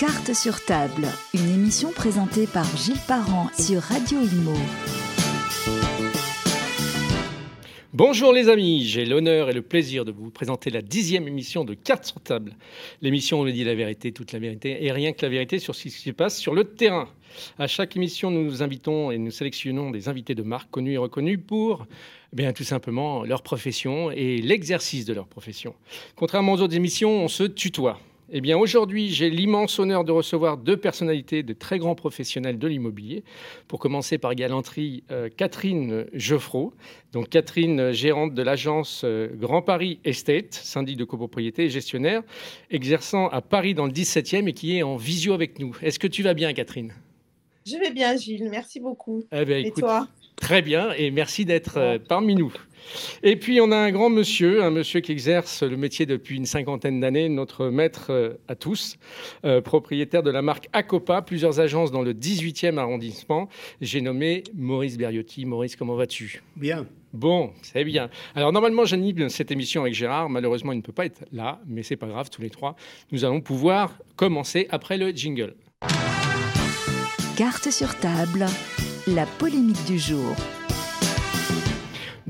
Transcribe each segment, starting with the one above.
Carte sur table, une émission présentée par Gilles Parent sur Radio Imo. Bonjour les amis, j'ai l'honneur et le plaisir de vous présenter la dixième émission de Carte sur table. L'émission où on dit la vérité, toute la vérité et rien que la vérité sur ce qui se passe sur le terrain. À chaque émission, nous nous invitons et nous sélectionnons des invités de marque connus et reconnus pour eh bien, tout simplement leur profession et l'exercice de leur profession. Contrairement aux autres émissions, on se tutoie. Eh bien, aujourd'hui, j'ai l'immense honneur de recevoir deux personnalités de très grands professionnels de l'immobilier. Pour commencer par galanterie, euh, Catherine Geoffroy. Donc, Catherine, gérante de l'agence euh, Grand Paris Estate, syndic de copropriété et gestionnaire, exerçant à Paris dans le 17e et qui est en visio avec nous. Est-ce que tu vas bien, Catherine? Je vais bien, Gilles. Merci beaucoup. Eh bien, et toi? Très bien, et merci d'être euh, parmi nous. Et puis on a un grand monsieur, un monsieur qui exerce le métier depuis une cinquantaine d'années, notre maître euh, à tous, euh, propriétaire de la marque Acopa, plusieurs agences dans le 18e arrondissement. J'ai nommé Maurice Beriotti. Maurice, comment vas-tu? Bien. Bon, c'est bien. Alors normalement, j'anime cette émission avec Gérard. Malheureusement, il ne peut pas être là, mais c'est pas grave. Tous les trois, nous allons pouvoir commencer après le jingle. Carte sur table la polémique du jour.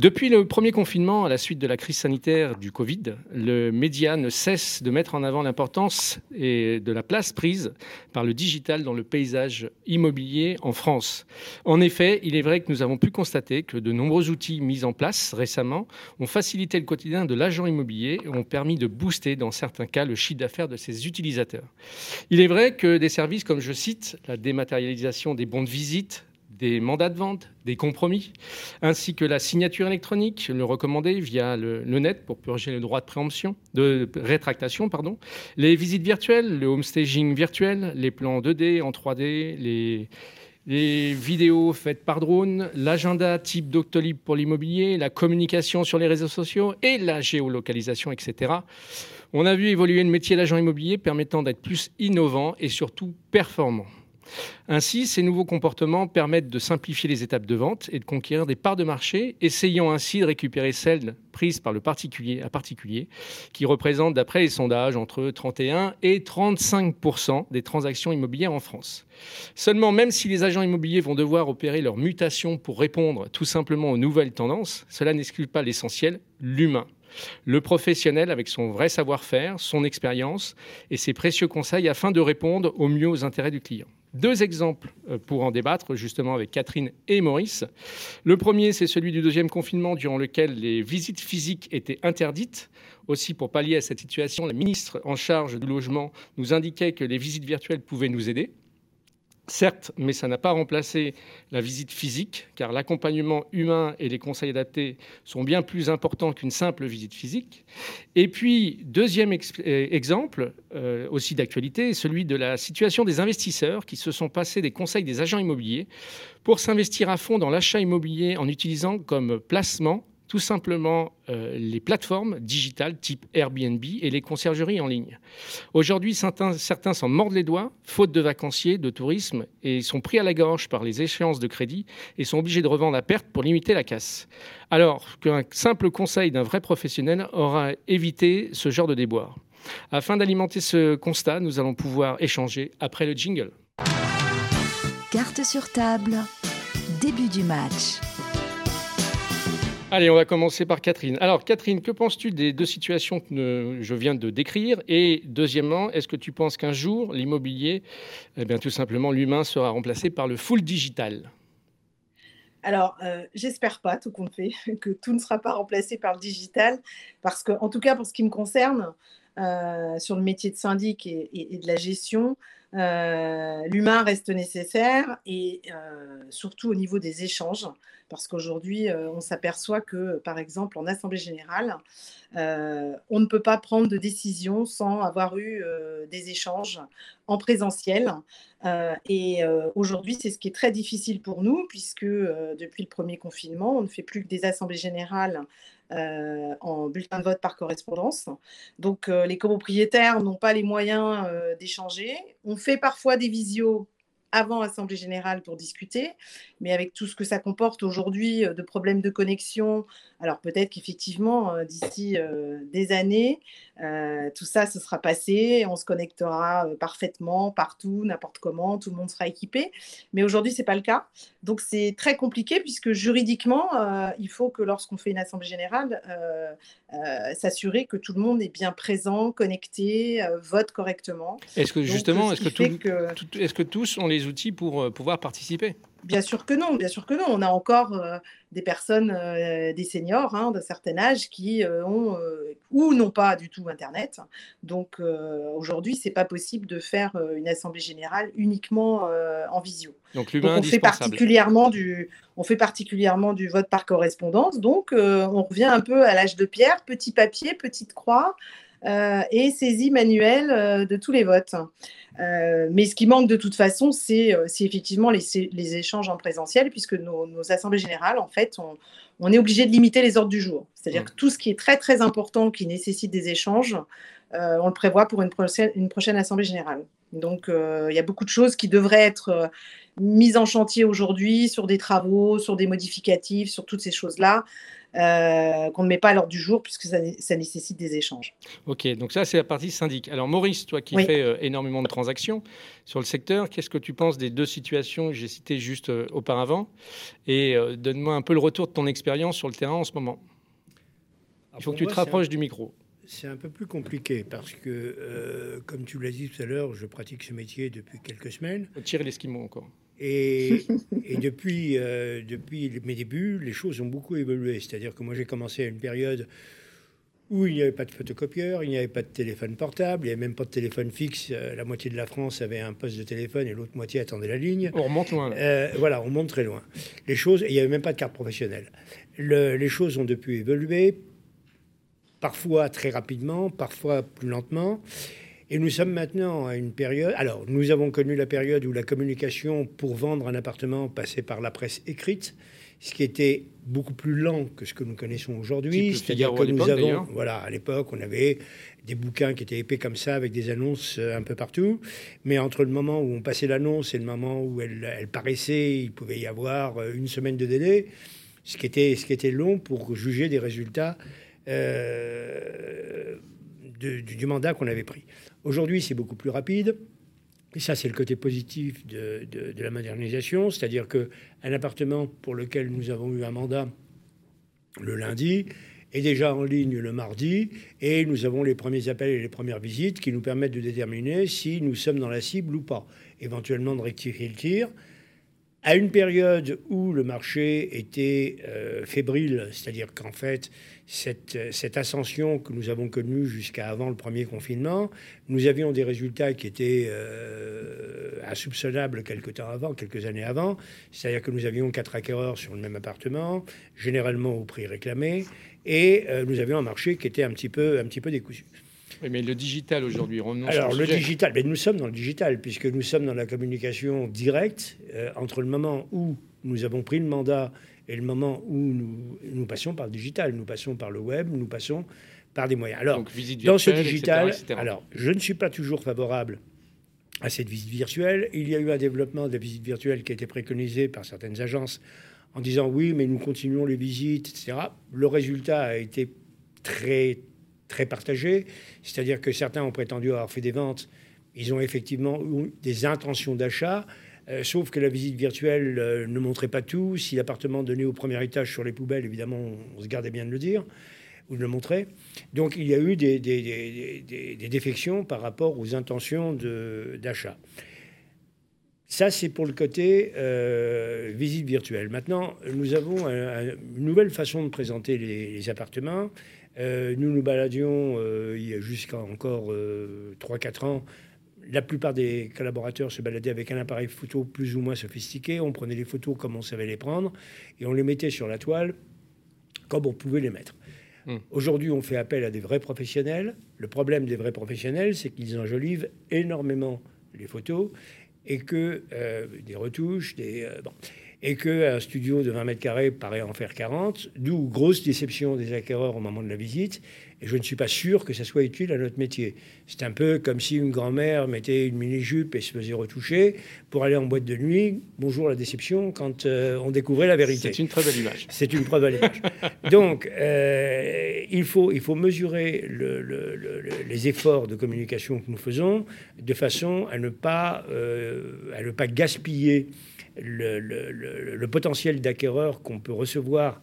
Depuis le premier confinement, à la suite de la crise sanitaire du Covid, le média ne cesse de mettre en avant l'importance et de la place prise par le digital dans le paysage immobilier en France. En effet, il est vrai que nous avons pu constater que de nombreux outils mis en place récemment ont facilité le quotidien de l'agent immobilier et ont permis de booster dans certains cas le chiffre d'affaires de ses utilisateurs. Il est vrai que des services comme je cite la dématérialisation des bons de visite, des mandats de vente, des compromis, ainsi que la signature électronique, le recommandé via le, net pour purger le droit de préemption, de rétractation, pardon, les visites virtuelles, le homestaging virtuel, les plans 2D en 3D, les, les vidéos faites par drone, l'agenda type Doctolib pour l'immobilier, la communication sur les réseaux sociaux et la géolocalisation, etc. On a vu évoluer le métier d'agent immobilier permettant d'être plus innovant et surtout performant. Ainsi, ces nouveaux comportements permettent de simplifier les étapes de vente et de conquérir des parts de marché, essayant ainsi de récupérer celles prises par le particulier à particulier, qui représentent, d'après les sondages, entre 31 et 35 des transactions immobilières en France. Seulement, même si les agents immobiliers vont devoir opérer leur mutation pour répondre tout simplement aux nouvelles tendances, cela n'exclut pas l'essentiel, l'humain. Le professionnel avec son vrai savoir-faire, son expérience et ses précieux conseils afin de répondre au mieux aux intérêts du client. Deux exemples euh, pour en débattre justement avec Catherine et Maurice. Le premier, c'est celui du deuxième confinement durant lequel les visites physiques étaient interdites. Aussi, pour pallier à cette situation, la ministre en charge du logement nous indiquait que les visites virtuelles pouvaient nous aider. Certes, mais ça n'a pas remplacé la visite physique, car l'accompagnement humain et les conseils adaptés sont bien plus importants qu'une simple visite physique. Et puis, deuxième euh, exemple, euh, aussi d'actualité, celui de la situation des investisseurs qui se sont passés des conseils des agents immobiliers pour s'investir à fond dans l'achat immobilier en utilisant comme placement tout simplement euh, les plateformes digitales type Airbnb et les conciergeries en ligne. Aujourd'hui, certains, s'en mordent les doigts, faute de vacanciers, de tourisme, et sont pris à la gorge par les échéances de crédit et sont obligés de revendre à perte pour limiter la casse. Alors qu'un simple conseil d'un vrai professionnel aura évité ce genre de déboire. Afin d'alimenter ce constat, nous allons pouvoir échanger après le jingle. Carte sur table, début du match. Allez, on va commencer par Catherine. Alors, Catherine, que penses-tu des deux situations que je viens de décrire? Et deuxièmement, est-ce que tu penses qu'un jour, l'immobilier, eh bien, tout simplement, l'humain sera remplacé par le full digital? Alors, euh, j'espère pas, tout compte fait, que tout ne sera pas remplacé par le digital, parce que, en tout cas, pour ce qui me concerne, euh, sur le métier de syndic et, de la gestion, l'humain reste nécessaire et surtout au niveau des échanges parce qu'aujourd'hui, euh, on s'aperçoit que, par exemple, en Assemblée générale, euh, on ne peut pas prendre de décision sans avoir eu euh, des échanges en présentiel. et aujourd'hui, c'est ce qui est très difficile pour nous, puisque depuis le premier confinement, on ne fait plus que des assemblées générales en bulletin de vote par correspondance. Donc, les copropriétaires n'ont pas les moyens d'échanger. On fait parfois des visios avant Assemblée générale pour discuter, mais avec tout ce que ça comporte aujourd'hui de problèmes de connexion, alors peut-être qu'effectivement, euh, d'ici euh, des années, euh, tout ça, se sera passé, on se connectera parfaitement, partout, n'importe comment, tout le monde sera équipé. Mais aujourd'hui, ce n'est pas le cas. Donc c'est très compliqué puisque juridiquement, il faut que lorsqu'on fait une assemblée générale, s'assurer que tout le monde est bien présent, connecté, vote correctement. Est-ce que justement, est-ce que, est que tous ont les outils pour pouvoir participer Bien sûr que non, bien sûr que non. On a encore euh, des personnes, euh, des seniors hein, d'un certain âge qui euh, ont ou n'ont pas du tout Internet. Donc aujourd'hui, c'est pas possible de faire une assemblée générale uniquement en visio. Donc l'humain on fait particulièrement du, on fait particulièrement du vote par correspondance. Donc on revient un peu à l'âge de pierre, petit papier, petite croix. et saisie manuelle de tous les votes. Euh, mais ce qui manque de toute façon, c'est euh, effectivement les, les, échanges en présentiel, puisque nos, assemblées générales, en fait, on, est obligé de limiter les ordres du jour. C'est-à-dire mmh. que tout ce qui est très très important, qui nécessite des échanges, euh, on le prévoit pour une prochaine, une prochaine assemblée générale. Donc, il y a beaucoup de choses qui devraient être mises en chantier aujourd'hui sur des travaux, sur des modificatifs, sur toutes ces choses-là. Euh, qu'on ne met pas à l'ordre du jour puisque ça, nécessite des échanges. Ok, donc ça c'est la partie syndic. Alors Maurice, toi qui fais euh, énormément de transactions sur le secteur, qu'est-ce que tu penses des deux situations que j'ai citées juste euh, auparavant? Et donne-moi un peu le retour de ton expérience sur le terrain en ce moment. Il faut que tu te rapproches du micro. C'est un peu plus compliqué parce que, comme tu l'as dit tout à l'heure, je pratique ce métier depuis quelques semaines. Tirer l'esquimau encore. Et, depuis, euh, depuis mes débuts, les choses ont beaucoup évolué. C'est-à-dire que moi, j'ai commencé à une période où il n'y avait pas de photocopieur, il n'y avait pas de téléphone portable, il n'y avait même pas de téléphone fixe. Euh, la moitié de la France avait un poste de téléphone et l'autre moitié attendait la ligne. On remonte loin. Euh, voilà, on monte très loin. Les choses, il n'y avait même pas de carte professionnelle. les choses ont depuis évolué, parfois très rapidement, parfois plus lentement. Et nous sommes maintenant à une période. Alors, nous avons connu la période où la communication pour vendre un appartement passait par la presse écrite, ce qui était beaucoup plus lent que ce que nous connaissons aujourd'hui. C'est-à-dire que nous avons, voilà, à l'époque, on avait des bouquins qui étaient épais comme ça, avec des annonces euh, un peu partout. Mais entre le moment où on passait l'annonce et le moment où elle, elle, paraissait, il pouvait y avoir euh, une semaine de délai, ce qui était, ce qui était long pour juger des résultats euh, du mandat qu'on avait pris. Aujourd'hui, c'est beaucoup plus rapide. Et ça, c'est le côté positif de, la modernisation, c'est-à-dire qu'un appartement pour lequel nous avons eu un mandat le lundi est déjà en ligne le mardi, et nous avons les premiers appels et les premières visites qui nous permettent de déterminer si nous sommes dans la cible ou pas, éventuellement de rectifier le tir. À une période où le marché était euh, fébrile, c'est-à-dire qu'en fait, cette, cette, ascension que nous avons connue jusqu'à avant le premier confinement, nous avions des résultats qui étaient euh, insoupçonnables quelques temps avant, quelques années avant. C'est-à-dire que nous avions quatre acquéreurs sur le même appartement, généralement au prix réclamé, et euh, nous avions un marché qui était un petit peu, un petit peu décousu. Oui, mais le digital aujourd'hui, Alors, le, digital, mais nous sommes dans le digital, puisque nous sommes dans la communication directe euh, entre le moment où nous avons pris le mandat et le moment où nous, nous passons par le digital. Nous passons par le web, nous passons par des moyens. Alors, dans ce digital, alors, je ne suis pas toujours favorable à cette visite virtuelle. Il y a eu un développement de la visite virtuelle qui a été préconisé par certaines agences en disant oui, mais nous continuons les visites, etc. Le résultat a été très très partagé, c'est-à-dire que certains ont prétendu avoir fait des ventes, ils ont effectivement eu des intentions d'achat, euh, sauf que la visite virtuelle euh, ne montrait pas tout. Si l'appartement donnait au premier étage sur les poubelles, évidemment, on, se gardait bien de le dire ou de le montrer. Donc il y a eu des, des, défections par rapport aux intentions d'achat. Ça, c'est pour le côté euh, visite virtuelle. Maintenant, nous avons une nouvelle façon de présenter les appartements. Euh, nous nous baladions euh, il y a jusqu'à encore 3-4 euh, ans. La plupart des collaborateurs se baladaient avec un appareil photo plus ou moins sophistiqué. On prenait les photos comme on savait les prendre et on les mettait sur la toile comme on pouvait les mettre. Hmm. Aujourd'hui, on fait appel à des vrais professionnels. Le problème des vrais professionnels, c'est qu'ils enjolivent énormément les photos et que des retouches, des bon et qu'un studio de 20 mètres carrés paraît en faire 40, d'où grosse déception des acquéreurs au moment de la visite, Et je ne suis pas sûr que ça soit utile à notre métier. C'est un peu comme si une grand-mère mettait une mini-jupe et se faisait retoucher pour aller en boîte de nuit. Bonjour la déception quand euh, on découvrait la vérité. C'est une très belle image. C'est une très belle image. Donc, euh, il, faut, il faut mesurer les efforts de communication que nous faisons de façon à ne pas, euh, à ne pas gaspiller le, potentiel d'acquéreur qu'on peut recevoir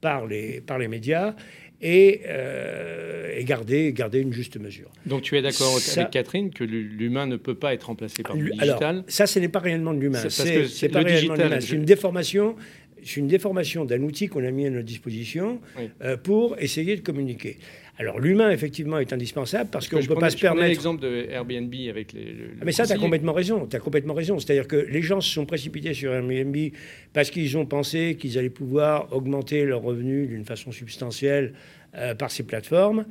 par les, par les médias et, euh, et, garder, garder une juste mesure. Donc tu es d'accord avec Catherine que l'humain ne peut pas être remplacé par le digital Alors, Ça, ce n'est pas réellement de l'humain. C'est. C'est une déformation. C'est une déformation d'un outil qu'on a mis à notre disposition euh, pour essayer de communiquer. Alors l'humain, effectivement, est indispensable parce qu'on ne peut pas se permettre... l'exemple de Airbnb avec les... Ah, mais ça, tu as complètement raison. Tu as complètement raison. C'est-à-dire que les gens se sont précipités sur Airbnb parce qu'ils ont pensé qu'ils allaient pouvoir augmenter leurs revenus d'une façon substantielle euh, par ces plateformes.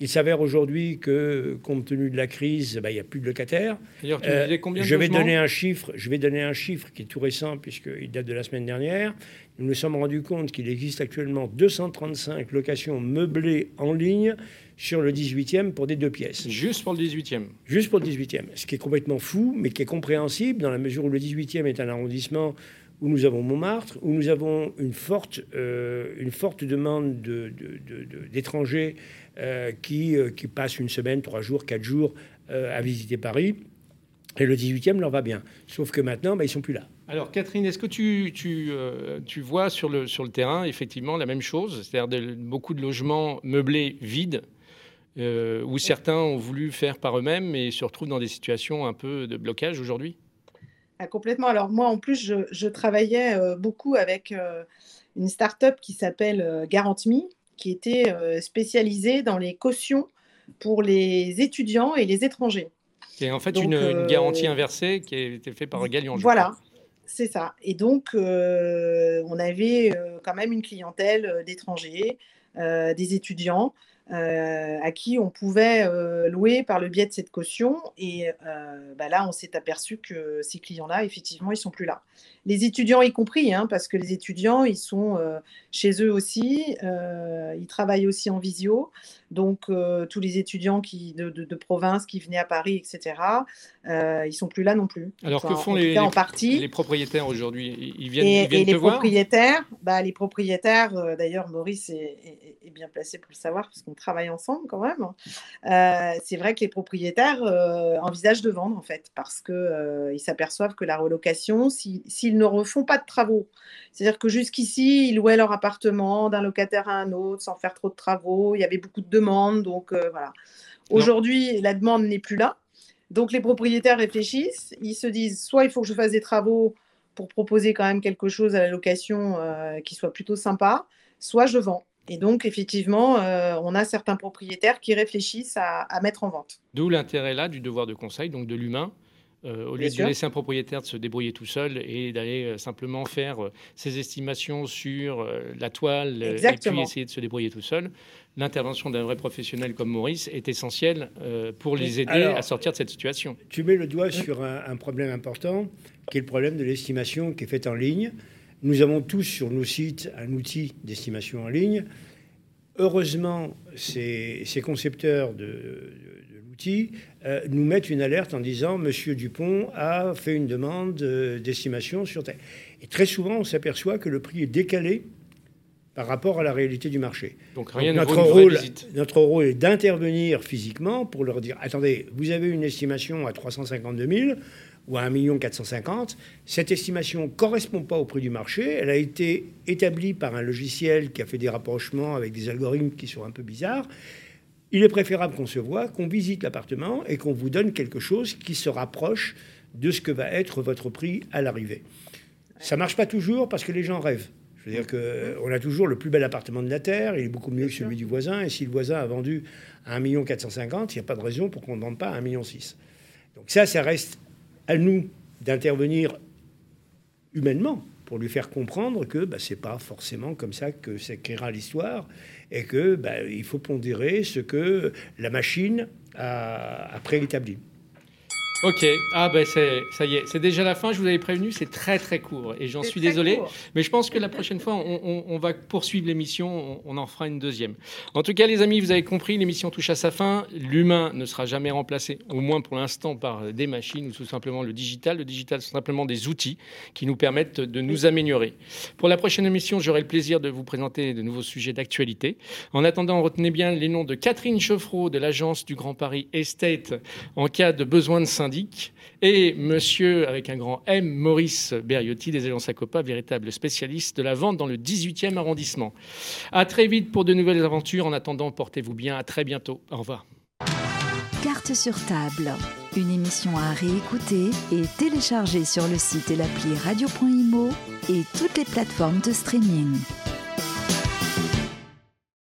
Il s'avère aujourd'hui que, compte tenu de la crise, bah, il n'y a plus de locataires. D'ailleurs, tu euh, combien de je vais donner un chiffre. Je vais donner un chiffre qui est tout récent puisqu'il date de la semaine dernière. Nous nous sommes rendus compte qu'il existe actuellement 235 locations meublées en ligne sur le 18e pour des deux pièces. Juste pour le 18e Juste pour le 18e. Ce qui est complètement fou, mais qui est compréhensible dans la mesure où le 18e est un arrondissement où nous avons Montmartre, où nous avons une forte, euh, une forte demande d'étrangers euh, qui, euh, qui, passent une semaine, trois jours, quatre jours à visiter Paris. Et le 18e leur va bien. Sauf que maintenant, bah, ils sont plus là. Alors Catherine, est-ce que tu, tu, tu, vois sur le, sur le terrain effectivement la même chose, c'est-à-dire beaucoup de logements meublés vides, où certains ont voulu faire par eux-mêmes et se retrouvent dans des situations un peu de blocage aujourd'hui? Ah, complètement. Alors moi, en plus, je, travaillais euh, beaucoup avec euh, une start-up qui s'appelle euh, GarantMe, qui était spécialisée dans les cautions pour les étudiants et les étrangers. C'est en fait une, garantie inversée qui a été faite par Galion. Voilà, c'est ça. Et donc, on avait quand même une clientèle d'étrangers, des étudiants. Euh, à qui on pouvait euh, louer par le biais de cette caution. Et euh, bah là, on s'est aperçu que ces clients-là, effectivement, ils sont plus là. Les étudiants y compris, hein, parce que les étudiants, ils sont chez eux aussi, ils travaillent aussi en visio. Donc, tous les étudiants qui, de, province qui venaient à Paris, etc., ils sont plus là non plus. Alors, que font les, en partie. les propriétaires aujourd'hui? Ils viennent, et, ils viennent et les propriétaires, bah, les propriétaires, d'ailleurs, Maurice est, est, bien placé pour le savoir, parce qu'on travaillent ensemble quand même. Euh, c'est vrai que les propriétaires euh, envisagent de vendre en fait parce qu'ils euh, ils s'aperçoivent que la relocation, s'ils ne refont pas de travaux, c'est-à-dire que jusqu'ici, ils louaient leur appartement d'un locataire à un autre sans faire trop de travaux, il y avait beaucoup de demandes, donc voilà. Aujourd'hui, la demande n'est plus là. Donc les propriétaires réfléchissent, ils se disent soit il faut que je fasse des travaux pour proposer quand même quelque chose à la location qui soit plutôt sympa, soit je vends. Et donc, effectivement, euh, on a certains propriétaires qui réfléchissent à, mettre en vente. D'où l'intérêt là du devoir de conseil, donc de l'humain. Euh, au lieu de laisser un propriétaire de se débrouiller tout seul et d'aller euh, simplement faire ses estimations sur la toile et puis essayer de se débrouiller tout seul, l'intervention d'un vrai professionnel comme Maurice est essentielle pour les aider à sortir de cette situation. Tu mets le doigt sur un, un problème important, qui est le problème de l'estimation qui est faite en ligne. Nous avons tous sur nos sites un outil d'estimation en ligne. Heureusement, ces, concepteurs de, l'outil euh, nous mettent une alerte en disant Monsieur Dupont a fait une demande euh, d'estimation sur tel. Et très souvent, on s'aperçoit que le prix est décalé par rapport à la réalité du marché. Donc, rien notre, rôle, notre rôle est d'intervenir physiquement pour leur dire attendez, vous avez une estimation à 352 000 ou à 1 450 Cette estimation ne correspond pas au prix du marché. Elle a été établie par un logiciel qui a fait des rapprochements avec des algorithmes qui sont un peu bizarres. Il est préférable qu'on se voit, qu'on visite l'appartement et qu'on vous donne quelque chose qui se rapproche de ce que va être votre prix à l'arrivée. Ça ne marche pas toujours parce que les gens rêvent. Je veux dire qu'on a toujours le plus bel appartement de la Terre, il est beaucoup mieux que celui du voisin, et si le voisin a vendu à 1 450 il n'y a pas de raison pour qu'on ne vende pas à 1 million. Donc ça, ça reste à nous d'intervenir humainement pour lui faire comprendre que bah, ce n'est pas forcément comme ça que s'écrira l'histoire et que bah, il faut pondérer ce que la machine a, préétabli. Ok, ah ben ça y est, c'est déjà la fin. Je vous avais prévenu, c'est très très court et j'en suis désolé, mais je pense que la prochaine fois on, va poursuivre l'émission, on, en fera une deuxième. En tout cas, les amis, vous avez compris, l'émission touche à sa fin. L'humain ne sera jamais remplacé, au moins pour l'instant, par des machines ou tout simplement le digital. Le digital, c'est simplement des outils qui nous permettent de nous améliorer. Pour la prochaine émission, j'aurai le plaisir de vous présenter de nouveaux sujets d'actualité. En attendant, retenez bien les noms de Catherine Chauffreau de l'agence du Grand Paris Estate en cas de besoin de et monsieur, avec un grand M, Maurice Beriotti des agences Acopa, véritable spécialiste de la vente dans le 18e arrondissement. À très vite pour de nouvelles aventures. En attendant, portez-vous bien. À très bientôt. Au revoir. Carte sur table, une émission à réécouter et télécharger sur le site et l'appli radio.imo et toutes les plateformes de streaming.